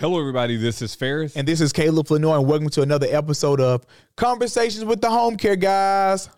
Hello, everybody. This is Ferris. And this is Caleb Lenoir, and welcome to another episode of Conversations with the Home Care Guys.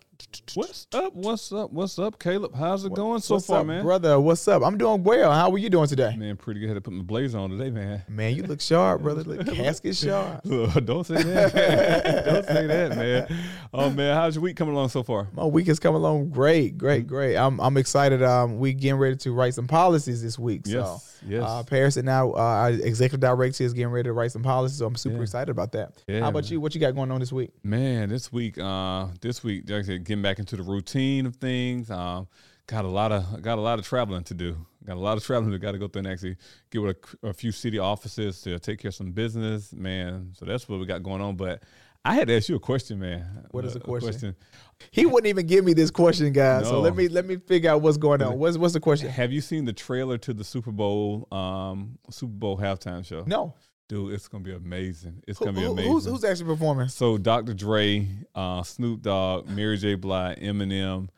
What's up? What's up? What's up, Caleb? How's it going so what's far, up, man? brother? What's up? I'm doing well. How are you doing today? Man, pretty good. Had to put my blazer on today, man. Man, you look sharp, brother. Look casket sharp. Don't say that. Don't say that, man. Oh man, how's your week coming along so far? My week is coming along great, great, great. I'm I'm excited. Um, we getting ready to write some policies this week. So, Yes, yes. Uh, Ferris and now uh, our executive director is getting ready to write some policies. So I'm super Yeah. excited about that. Yeah, How about man. you? What you got going on this week? Man, this week, uh, this week, like I said, getting back into the routine of things. Um, got a lot of got a lot of traveling to do. Got a lot of traveling to got to go through and actually get with a, a few city offices to take care of some business, man. So that's what we got going on. But I had to ask you a question, man. What is the a question? He wouldn't even give me this question, guys. So let me let me figure out what's going on. What's what's the question? Have you seen the trailer to the Super Bowl um, Super Bowl halftime show? No. Dude, it's gonna be amazing. It's gonna be who- amazing. who's who's actually performing? So Dr. Dre, uh, Snoop Dogg, Mary J. Blige, Eminem,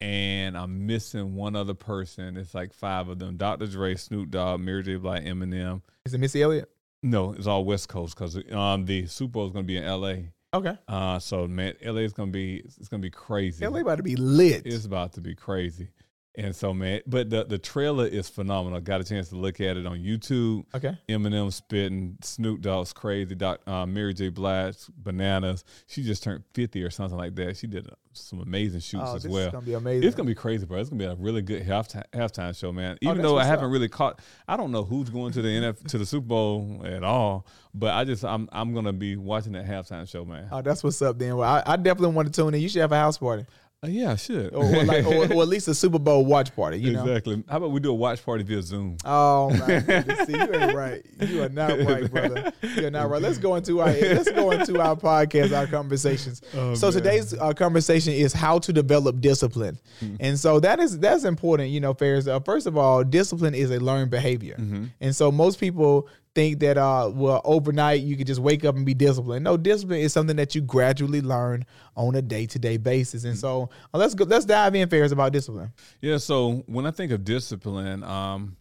and I'm missing one other person. It's like five of them: Dr. Dre, Snoop Dogg, Mary J. Blige, Eminem. Is it Missy Elliott? No, it's all West Coast because um, the Super Bowl is gonna be in L.A. Okay. Uh, so man, L.A. is gonna be it's gonna be crazy. LA about to be lit. It's about to be crazy. And so, man, but the the trailer is phenomenal. Got a chance to look at it on YouTube. Okay. Eminem spitting, Snoop Dogg's crazy, Doc, uh, Mary J. Blige, Bananas. She just turned 50 or something like that. She did uh, some amazing shoots Oh, as this well. is gonna be amazing. It's gonna be crazy, bro. It's gonna be a really good halftime halftime show, man. Even Oh, though I haven't up. really caught, I don't know who's going to the NF to the Super Bowl at all. But I just, I'm, I'm gonna be watching that halftime show, man. Oh, that's what's up then. Well, I, I definitely want to tune in. You should have a house party, Uh, yeah, I should. or, or like, or, or at least a Super Bowl watch party. You know. exactly. How about we do a watch party via Zoom? Oh my goodness. See, you ain't right. You are not right, brother. You're not right. Let's go into our let's go into our podcast, our conversations. Oh, so man. today's uh, conversation is how to develop discipline, Hmm. and so that is that's important. You know, Ferris. Uh, first of all, discipline is a learned behavior, Mm-hmm. and so most people think that uh well overnight you could just wake up and be disciplined. No, discipline is something that you gradually learn on a day to day basis, and so uh, let's go let's dive in, Ferris, about discipline. Yeah, so when I think of discipline, um,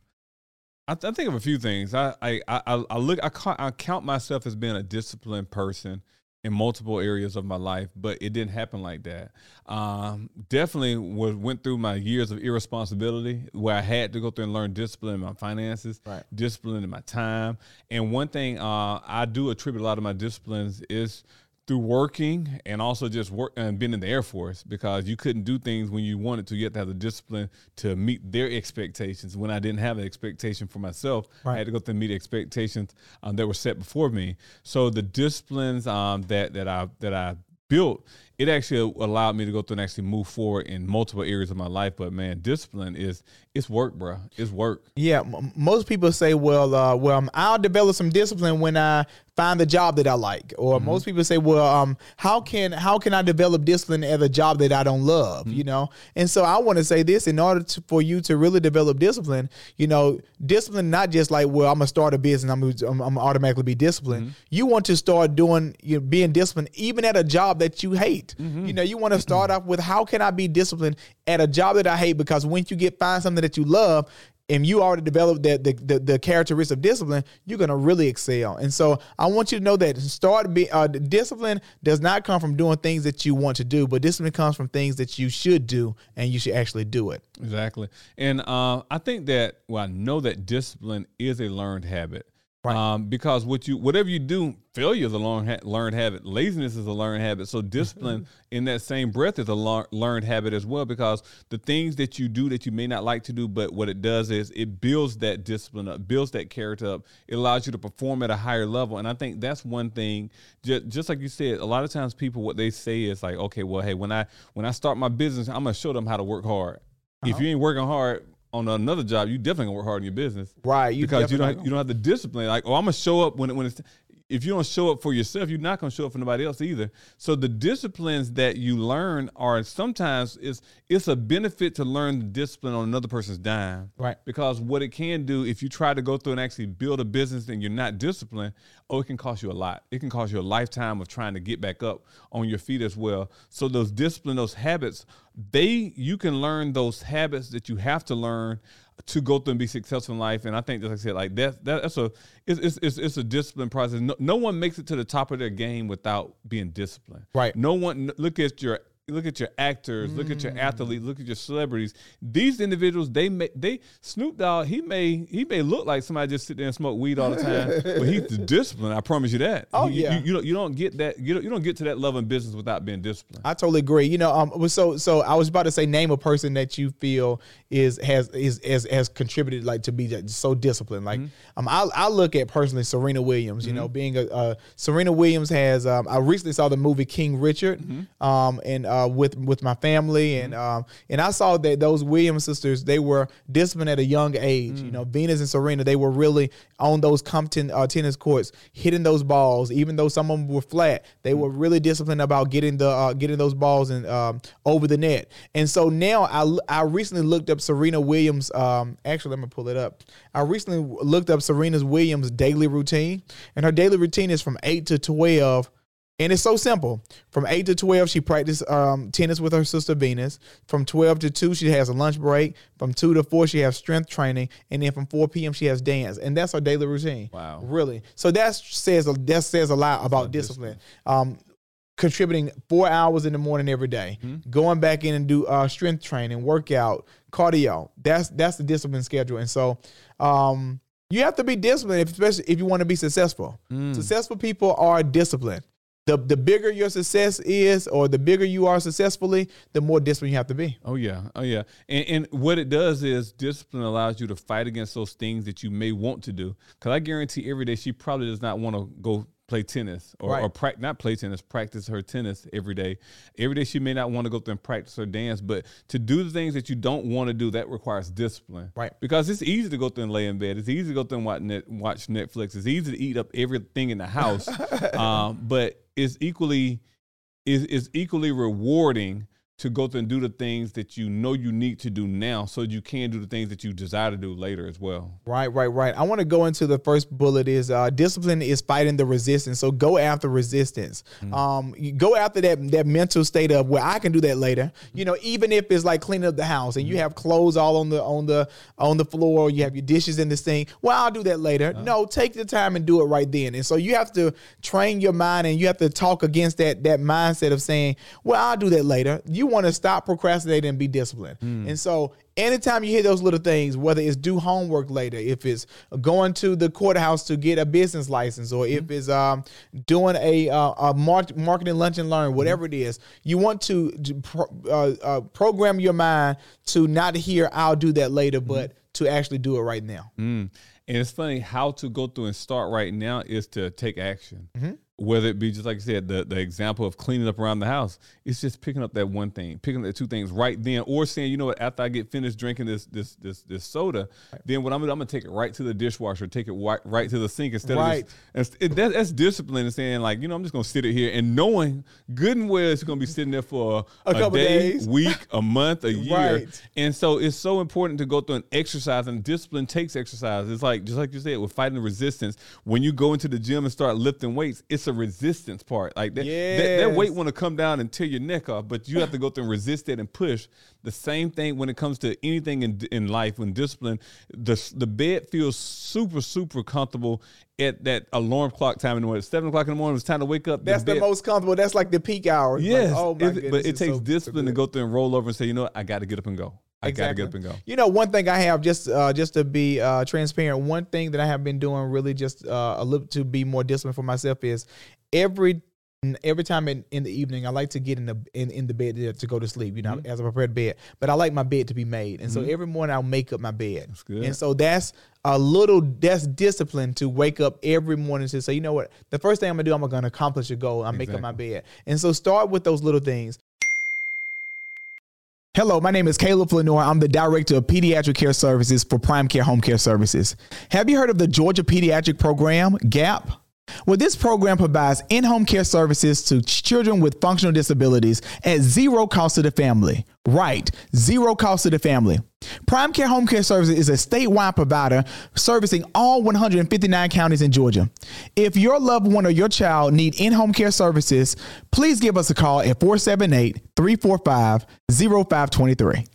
I, I think of a few things. I I I, I look I, ca- I count myself as being a disciplined person in multiple areas of my life, but it didn't happen like that. Um, definitely was went through my years of irresponsibility where I had to go through and learn discipline in my finances, Right. discipline in my time. And one thing uh, I do attribute a lot of my disciplines is through working and also just work and being in the Air Force because you couldn't do things when you wanted to. You had to have the discipline to meet their expectations. When I didn't have an expectation for myself, I had to go through and meet expectations um, that were set before me. So the disciplines um, that that I that I built, it actually allowed me to go through and actually move forward in multiple areas of my life. But man, discipline is it's work, bro. It's work. Yeah, m- most people say, "Well, uh, well, I'll develop some discipline when I find the job that I like." Or Mm-hmm. most people say, "Well, um, how can how can I develop discipline at a job that I don't love?" Mm-hmm. You know. And so I want to say this: in order to, for you to really develop discipline, you know, discipline not just like, "Well, I'm gonna start a business, I'm gonna, I'm, I'm gonna automatically be disciplined." Mm-hmm. You want to start doing, you know, being disciplined even at a job that you hate. Mm-hmm. You know, you want to start off with, "How can I be disciplined at a job that I hate?" Because once you get find something that you love and you already developed the, the, the, the characteristics of discipline, you're going to really excel. And so I want you to know that start be, uh, discipline does not come from doing things that you want to do, but discipline comes from things that you should do and you should actually do it. Exactly. And uh, I think that well, I know that discipline is a learned habit. Right. Um, because what you whatever you do, failure is a learned ha- learned habit. Laziness is a learned habit. So discipline, in that same breath, is a lear- learned habit as well. Because the things that you do that you may not like to do, but what it does is it builds that discipline up, builds that character up. It allows you to perform at a higher level. And I think that's one thing. Just, just like you said, a lot of times people what they say is like, okay, well, hey, when I when I start my business, I'm gonna show them how to work hard. If you ain't working hard on another job, you definitely gonna work hard in your business Right. You because you don't you don't have the discipline. Like, oh, I'm gonna show up when it, when it's. If you don't show up for yourself, you're not gonna show up for nobody else either. So the disciplines that you learn are sometimes it's it's a benefit to learn the discipline on another person's dime. Right. Because what it can do if you try to go through and actually build a business and you're not disciplined, oh, it can cost you a lot. It can cost you a lifetime of trying to get back up on your feet as well. So those discipline, those habits, they you can learn those habits that you have to learn to go through and be successful in life. And I think, just like I said, like that, that that's a it's, it's, it's, it's a discipline process. No, no one makes it to the top of their game without being disciplined. Right. No one look at your look at your actors, look at your Mm. athletes, look at your celebrities. These individuals, they may they Snoop Dogg, he may he may look like somebody just sit there and smoke weed all the time, but he's disciplined. I promise you that. Oh, You- yeah. you, you don't you don't get that you don't, you don't get to that level in business without being disciplined. I totally agree. You know, um, so so I was about to say name a person that you feel is has is has, has contributed like to be that- so disciplined. Like, um, I I look at personally Serena Williams. You know, being a uh, Serena Williams has. Um, I recently saw the movie King Richard, um, and uh, with with my family, and um, and I saw that those Williams sisters they were disciplined at a young age. You know, Venus and Serena they were really on those Compton uh, tennis courts hitting those balls, even though some of them were flat. They were really disciplined about getting the uh, getting those balls and um, over the net. And so now I I recently looked up Serena Williams. Um, actually, let me pull it up. I recently looked up Serena's Williams daily routine, and her daily routine is from eight to twelve. And it's so simple. From 8 to 12, she practiced um, tennis with her sister Venus. From 12 to 2, she has a lunch break. From 2 to 4, she has strength training. And then from 4 p.m., she has dance. And that's her daily routine. Wow. Really. So that says, that says a lot about discipline. Um, contributing four hours in the morning every day, going back in and do uh, strength training, workout, cardio. That's that's the discipline schedule. And so um, you have to be disciplined, if- especially if you want to be successful. Successful people are disciplined. The, the bigger your success is, or the bigger you are successfully, the more disciplined you have to be. Oh yeah, oh yeah, and, and what it does is discipline allows you to fight against those things that you may want to do. Because I guarantee every day she probably does not want to go play tennis or, Right. or prac- not play tennis, practice her tennis every day. Every day she may not want to go through and practice her dance, but to do the things that you don't want to do, that requires discipline. Right. Because it's easy to go through and lay in bed. It's easy to go through and watch, watch Netflix. It's easy to eat up everything in the house. um, but it's equally is is equally rewarding to go through and do the things that you know you need to do now so you can do the things that you desire to do later as well. Right, right, right. I want to go into the first bullet is uh, discipline is fighting the resistance. So go after resistance. Um, go after that that mental state of where I can do that later. You know, even if it's like cleaning up the house and you have clothes all on the on the on the floor, you have your dishes in the sink. Well, I'll do that later. No, take the time and do it right then. And so you have to train your mind and you have to talk against that that mindset of saying, "Well, I'll do that later." You want to stop procrastinating and be disciplined. And so anytime you hear those little things, whether it's do homework later, if it's going to the courthouse to get a business license, or if it's um, doing a, uh, a mar- marketing lunch and learn, whatever it is, you want to pro- uh, uh, program your mind to not hear "I'll do that later," but to actually do it right now. Mm. And it's funny how to go through and start right now is to take action. Whether it be just like I said, the, the example of cleaning up around the house, it's just picking up that one thing, picking up the two things right then, or saying, you know what, after I get finished drinking this this this this soda, then what I'm gonna I'm gonna take it right to the dishwasher, take it right, right to the sink instead Right. of just, and it, that, that's discipline and saying like, you know, I'm just gonna sit it here and knowing good and well it's gonna be sitting there for A couple day, days. week, a month, a year, Right. and so it's so important to go through an exercise, and discipline takes exercise. It's like just like you said, with fighting the resistance. When you go into the gym and start lifting weights, it's a resistance part. Like that, that, that weight want to come down and tear your neck off, but you have to go through and resist it and push. The same thing when it comes to anything in in life. When discipline, the the bed feels super super comfortable at that alarm clock time in the morning. Seven o'clock in the morning, it's time to wake up. That's the bed- most comfortable. That's like the peak hour. Like, Yes, oh my it- goodness, but it takes so- so discipline to go through and roll over and say, you know, what? I got to get up and go. I got to get up and go. You know, one thing I have just uh, just to be uh, transparent. One thing that I have been doing really just uh, a little to be more disciplined for myself is every every time in, in the evening I like to get in the in, in the bed to, to go to sleep. You know, Mm-hmm. as I prepare the bed. But I like my bed to be made, and so every morning I'll make up my bed. That's good. And so that's a little that's discipline to wake up every morning to say, you know what, the first thing I'm gonna do, I'm gonna accomplish a goal. I make up my bed, and so start with those little things. Hello, my name is Caleb Flanor. I'm the Director of Pediatric Care Services for Prime Care Home Care Services. Have you heard of the Georgia Pediatric Program, GAP? Well, this program provides in home care services to children with functional disabilities at zero cost to the family. Right, zero cost to the family. Prime Care Home Care Services is a statewide provider servicing all 159 counties in Georgia. If your loved one or your child need in-home care services, please give us a call at 478-345-0523.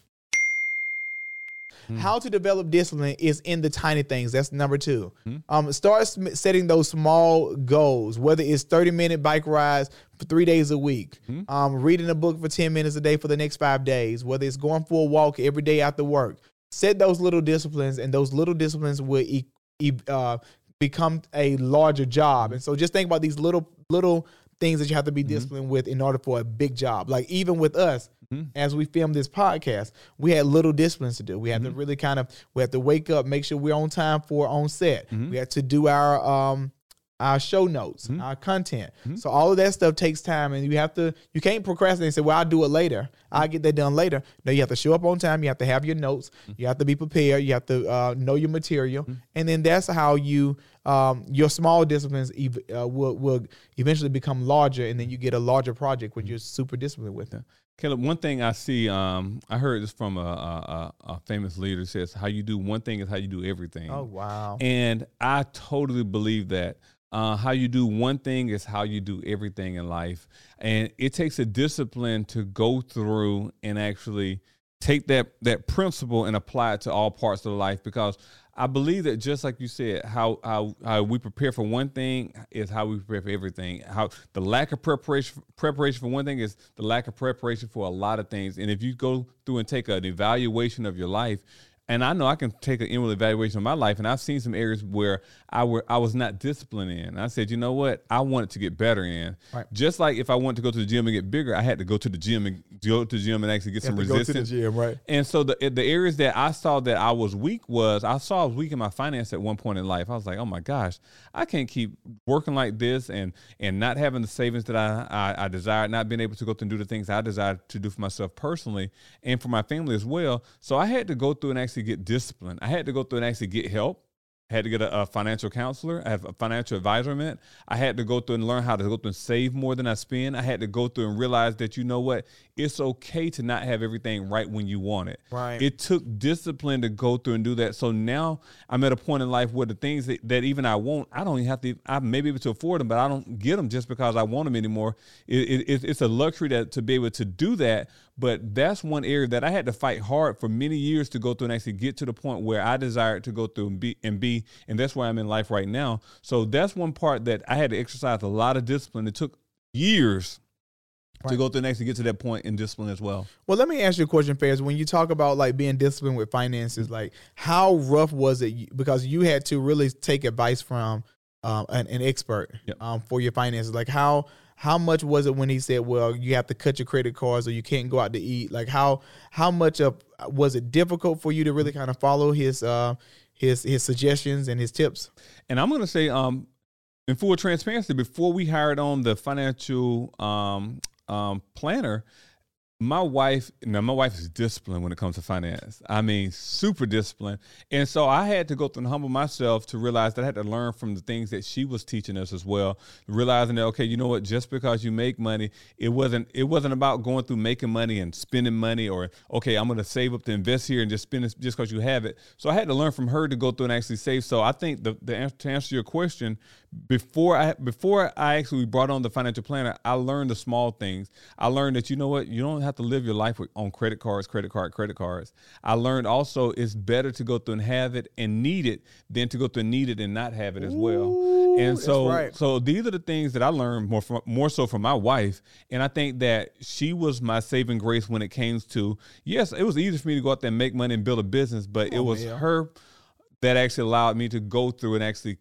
How to develop discipline is in the tiny things. That's number 2 Um, start setting those small goals, whether it's 30 minute bike rides for three days a week, um, reading a book for 10 minutes a day for the next five days, whether it's going for a walk every day after work. Set those little disciplines, and those little disciplines will e- e- uh, become a larger job. And so just think about these little little things that you have to be disciplined with in order for a big job. Like even with us, as we film this podcast, we had little disciplines to do. We had to really kind of we had to wake up, make sure we're on time for on set. We had to do our um our show notes, our content. So all of that stuff takes time, and you have to you can't procrastinate and say, "Well, I'll do it later. I'll get that done later." No, you have to show up on time. You have to have your notes. You have to be prepared. You have to uh, know your material, and then that's how you um, your small disciplines ev- uh, will will eventually become larger, and then you get a larger project when you're super disciplined with it. Caleb, one thing I see, um, I heard this from a, a, a, a famous leader says, "How you do one thing is how you do everything." Oh wow! And I totally believe that. Uh, how you do one thing is how you do everything in life. And it takes a discipline to go through and actually take that that principle and apply it to all parts of life because I believe that just like you said, how how how we prepare for one thing is how we prepare for everything. How the lack of preparation preparation for one thing is the lack of preparation for a lot of things. And if you go through and take an evaluation of your life, and I know I can take an inward evaluation of my life, and I've seen some areas where I were I was not disciplined in. And I said, you know what, I wanted to get better in. Right. Just like if I wanted to go to the gym and get bigger, I had to go to the gym and go to the gym and actually get some to go to the gym, right? And so the the areas that I saw that I was weak was I saw I was weak in my finance at one point in life. I was like, oh my gosh, I can't keep working like this and and not having the savings that I I, I desired, not being able to go through and do the things I desired to do for myself personally and for my family as well. So I had to go through and actually get disciplined. I had to go through and actually get help. I had to get a, a financial counselor. I have a financial advisor. Met. I had to go through and learn how to go through and save more than I spend. I had to go through and realize that you know what, it's okay to not have everything right when you want it. Right. It took discipline to go through and do that. So now I'm at a point in life where the things that, that even I want, I don't even have to. I may be able to afford them, but I don't get them just because I want them anymore. It, it, it's- it's a luxury that to be able to do that. But that's one area that I had to fight hard for many years to go through and actually get to the point where I desired to go through and be and be, and that's where I'm in life right now. So that's one part that I had to exercise a lot of discipline. It took years to go through and actually get to that point in discipline as well. Well, let me ask you a question, Ferris. When you talk about like being disciplined with finances, like how rough was it? Because you had to really take advice from um, an, an expert Yep. um, for your finances. Like how how much was it when he said, "Well, you have to cut your credit cards or you can't go out to eat"? Like how how much of was it difficult for you to really kind of follow his uh, his his suggestions and his tips? And I'm to say, um, in full transparency, before we hired on the financial um, um, planner, my wife, now my wife is disciplined when it comes to finance. I mean, super disciplined. And so I had to go through and humble myself to realize that I had to learn from the things that she was teaching us as well. Realizing that, okay, you know what, just because you make money, it wasn't it wasn't about going through making money and spending money or okay, I'm gonna save up to invest here and just spend it just because you have it. So I had to learn from her to go through and actually save. So I think the, the answer to answer your question, before I before I actually brought on the financial planner, I learned the small things. I learned that you know what, you don't have to live your life with, on credit cards, credit card, credit cards. I learned also it's better to go through and have it and need it than to go through and need it and not have it as well. Ooh, And so right. so these are the things that I learned more from, more so from my wife, and I think that she was my saving grace when it came to yes, it was easy for me to go out there and make money and build a business, but it Oh, was man. her that actually allowed me to go through and actually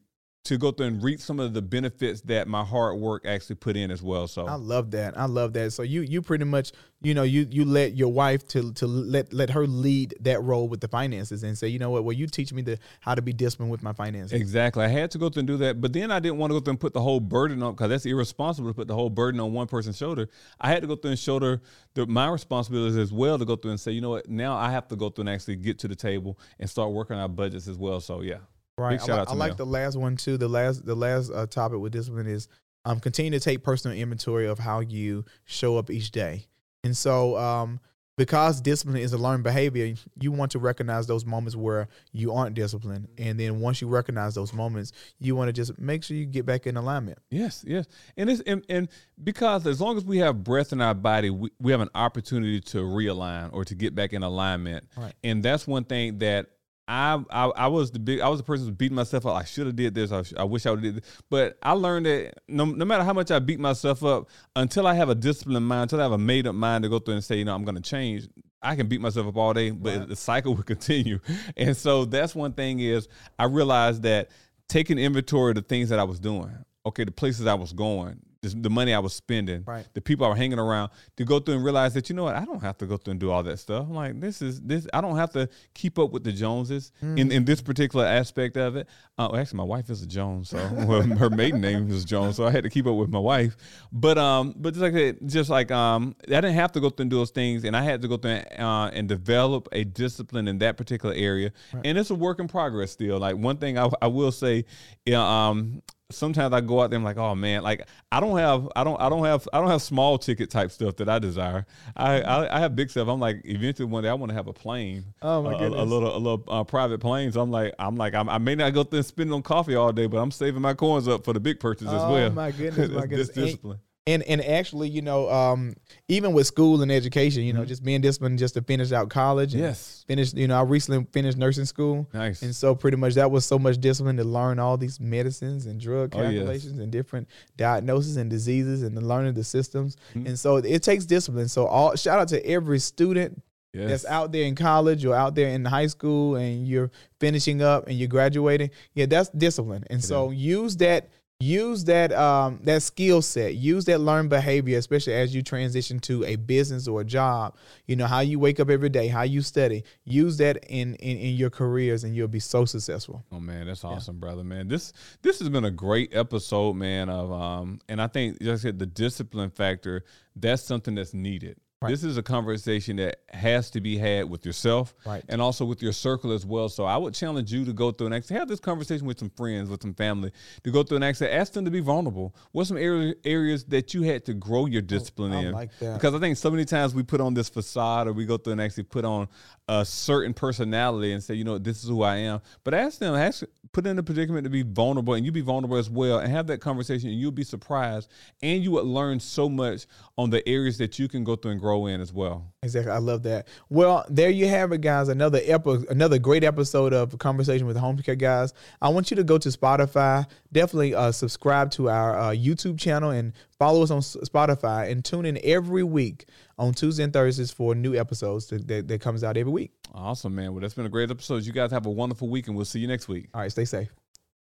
to go through and reap some of the benefits that my hard work actually put in as well. So I love that. I love that. So you you pretty much you know you you let your wife to to let let her lead that role with the finances and say you know what well you teach me the how to be disciplined with my finances. Exactly. I had to go through and do that, but then I didn't want to go through and put the whole burden on because that's irresponsible to put the whole burden on one person's shoulder. I had to go through and shoulder the, my responsibilities as well to go through and say, you know what, now I have to go through and actually get to the table and start working on our budgets as well. So yeah, Right. I, shout li- out to I like the last one too. The last the last uh, topic with discipline is um continue to take personal inventory of how you show up each day. And so um because discipline is a learned behavior, you want to recognize those moments where you aren't disciplined. And then once you recognize those moments, you want to just make sure you get back in alignment. Yes, yes. And it's and, and because as long as we have breath in our body, we, we have an opportunity to realign or to get back in alignment. Right. And that's one thing that I, I I was the big I was the person who's beating myself up. I should have did this. I, I wish I would did this. But I learned that no, no matter how much I beat myself up, until I have a disciplined mind, until I have a made up mind to go through and say, you know, I'm going to change. I can beat myself up all day, but Right. the cycle will continue. And so that's one thing is I realized that taking inventory of the things that I was doing, okay, the places I was going, the money I was spending, Right. the people I was hanging around, to go through and realize that you know what, I don't have to go through and do all that stuff. I'm like, this is this. I don't have to keep up with the Joneses in in this particular aspect of it. Uh, well, actually, my wife is a Jones, so well, her maiden name is Jones, so I had to keep up with my wife. But um, but just like that, just like um, I didn't have to go through and do those things, and I had to go through and, uh, and develop a discipline in that particular area. And it's a work in progress still. Like one thing I, I will say, yeah, um, sometimes I go out there and I'm like, oh man, like I don't have, I don't, I don't have, I don't have small ticket type stuff that I desire. I, I, I have big stuff. I'm like, eventually one day I want to have a plane. Oh, my a- a- a, little, a little uh, private plane. So I'm like, I'm like, I'm, I may not go through and spend on coffee all day, but I'm saving my coins up for the big purchase as Oh, well. my goodness, my goodness. This discipline. And and and actually, you know, um, even with school and education, you know, just being disciplined just to finish out college. and Mm-hmm. Yes. Finish, you know, I recently finished nursing school. Nice. And so pretty much that was so much discipline to learn all these medicines and drug Oh, yes. calculations and different diagnoses and diseases and the learning the systems. Mm-hmm. And so it takes discipline. So all shout out to every student Yes. that's out there in college or out there in high school and you're finishing up and you're graduating. Yeah, that's discipline. And so use that use that um that skill set use that learned behavior especially as you transition to a business or a job you know how you wake up every day how you study use that in in, in your careers and you'll be so successful Oh man, that's awesome, brother. Man, this this has been a great episode, man. Of um, and I think just said the discipline factor. That's something that's needed. This is a conversation that has to be had with yourself, Right. and also with your circle as well. So I would challenge you to go through and actually have this conversation with some friends, with some family, to go through and actually ask them to be vulnerable. What's some area, areas that you had to grow your oh, discipline I in? like. Because I think so many times we put on this facade, or we go through and actually put on a certain personality and say, you know, this is who I am. But ask them, ask, put in a predicament to be vulnerable, and you be vulnerable as well, and have that conversation, and you'll be surprised, and you would learn so much on the areas that you can go through and grow in as well. Exactly. I love that. Well, there you have it, guys. Another epi- another great episode of Conversation with Home Care Guys. I want you to go to Spotify. Definitely uh, subscribe to our uh, YouTube channel and follow us on Spotify and tune in every week on Tuesday and Thursdays for new episodes that, that, that comes out every week. Awesome, man. Well, that's been a great episode. You guys have a wonderful week, and we'll see you next week. All right, stay safe.